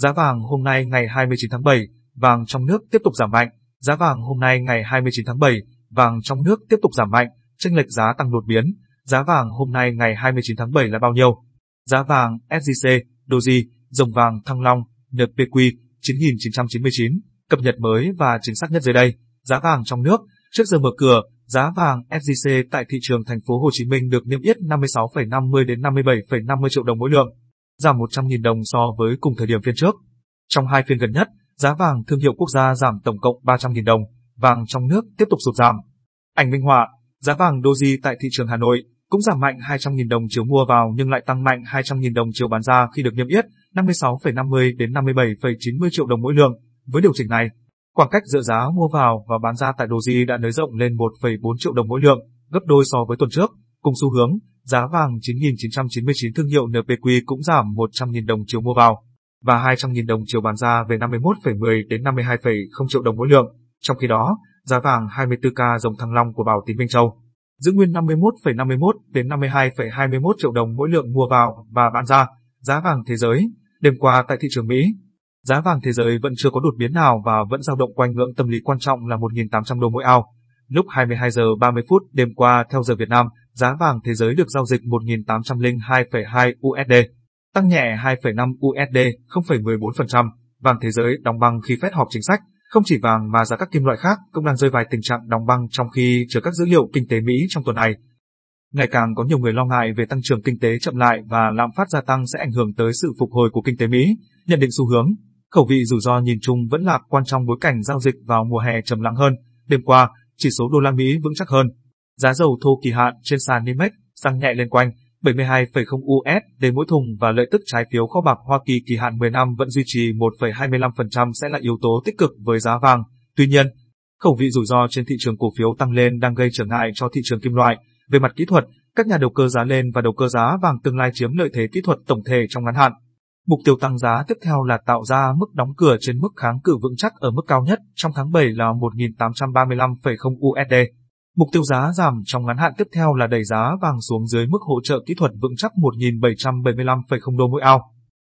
Giá vàng hôm nay ngày 29 tháng 7, vàng trong nước tiếp tục giảm mạnh. Giá vàng hôm nay ngày 29 tháng 7, vàng trong nước tiếp tục giảm mạnh, chênh lệch giá tăng đột biến. Giá vàng hôm nay ngày 29 tháng 7 là bao nhiêu? Giá vàng SJC, Doji, dòng vàng Thăng Long, NPQ 9999, cập nhật mới và chính xác nhất dưới đây. Giá vàng trong nước, trước giờ mở cửa, giá vàng SJC tại thị trường thành phố Hồ Chí Minh được niêm yết 56,50 đến 57,50 triệu đồng mỗi lượng, giảm 100.000 đồng so với cùng thời điểm phiên trước. Trong hai phiên gần nhất, giá vàng thương hiệu quốc gia giảm tổng cộng 300.000 đồng, vàng trong nước tiếp tục sụt giảm. Ảnh minh họa, giá vàng Doji tại thị trường Hà Nội cũng giảm mạnh 200.000 đồng chiều mua vào nhưng lại tăng mạnh 200.000 đồng chiều bán ra khi được niêm yết 56,50 đến 57,90 triệu đồng mỗi lượng. Với điều chỉnh này, khoảng cách giữa giá mua vào và bán ra tại Doji đã nới rộng lên 1,4 triệu đồng mỗi lượng, gấp đôi so với tuần trước. Cùng xu hướng, giá vàng 9.999 thương hiệu NPQ cũng giảm 100.000 đồng chiều mua vào và 200.000 đồng chiều bán ra về 51,10 đến 52,0 triệu đồng mỗi lượng. Trong khi đó, giá vàng 24K dòng Thăng Long của Bảo Tín Minh Châu giữ nguyên 51,51 đến 52,21 triệu đồng mỗi lượng mua vào và bán ra. Giá vàng thế giới, đêm qua tại thị trường Mỹ, giá vàng thế giới vẫn chưa có đột biến nào và vẫn dao động quanh ngưỡng tâm lý quan trọng là 1.800 đô mỗi ao. Lúc 22 giờ 30 phút đêm qua theo giờ Việt Nam, giá vàng thế giới được giao dịch 1.802,2 USD, tăng nhẹ 2,5 USD, 0,14%. Vàng thế giới đóng băng khi phép họp chính sách. Không chỉ vàng mà giá các kim loại khác cũng đang rơi vào tình trạng đóng băng trong khi chờ các dữ liệu kinh tế Mỹ trong tuần này. Ngày càng có nhiều người lo ngại về tăng trưởng kinh tế chậm lại và lạm phát gia tăng sẽ ảnh hưởng tới sự phục hồi của kinh tế Mỹ. Nhận định xu hướng, khẩu vị rủi ro nhìn chung vẫn lạc quan trong bối cảnh giao dịch vào mùa hè trầm lặng hơn. Đêm qua, chỉ số đô la Mỹ vững chắc hơn. Giá dầu thô kỳ hạn trên sàn Nimex tăng nhẹ lên quanh 72,0 USD mỗi thùng và lợi tức trái phiếu kho bạc Hoa Kỳ kỳ hạn 10 năm vẫn duy trì 1,25% sẽ là yếu tố tích cực với giá vàng. Tuy nhiên, khẩu vị rủi ro trên thị trường cổ phiếu tăng lên đang gây trở ngại cho thị trường kim loại. Về mặt kỹ thuật, các nhà đầu cơ giá lên và đầu cơ giá vàng tương lai chiếm lợi thế kỹ thuật tổng thể trong ngắn hạn. Mục tiêu tăng giá tiếp theo là tạo ra mức đóng cửa trên mức kháng cự vững chắc ở mức cao nhất trong tháng 7 là 1.835,0 USD. Mục tiêu giá giảm trong ngắn hạn tiếp theo là đẩy giá vàng xuống dưới mức hỗ trợ kỹ thuật vững chắc 1.775,0 đô mỗi ao.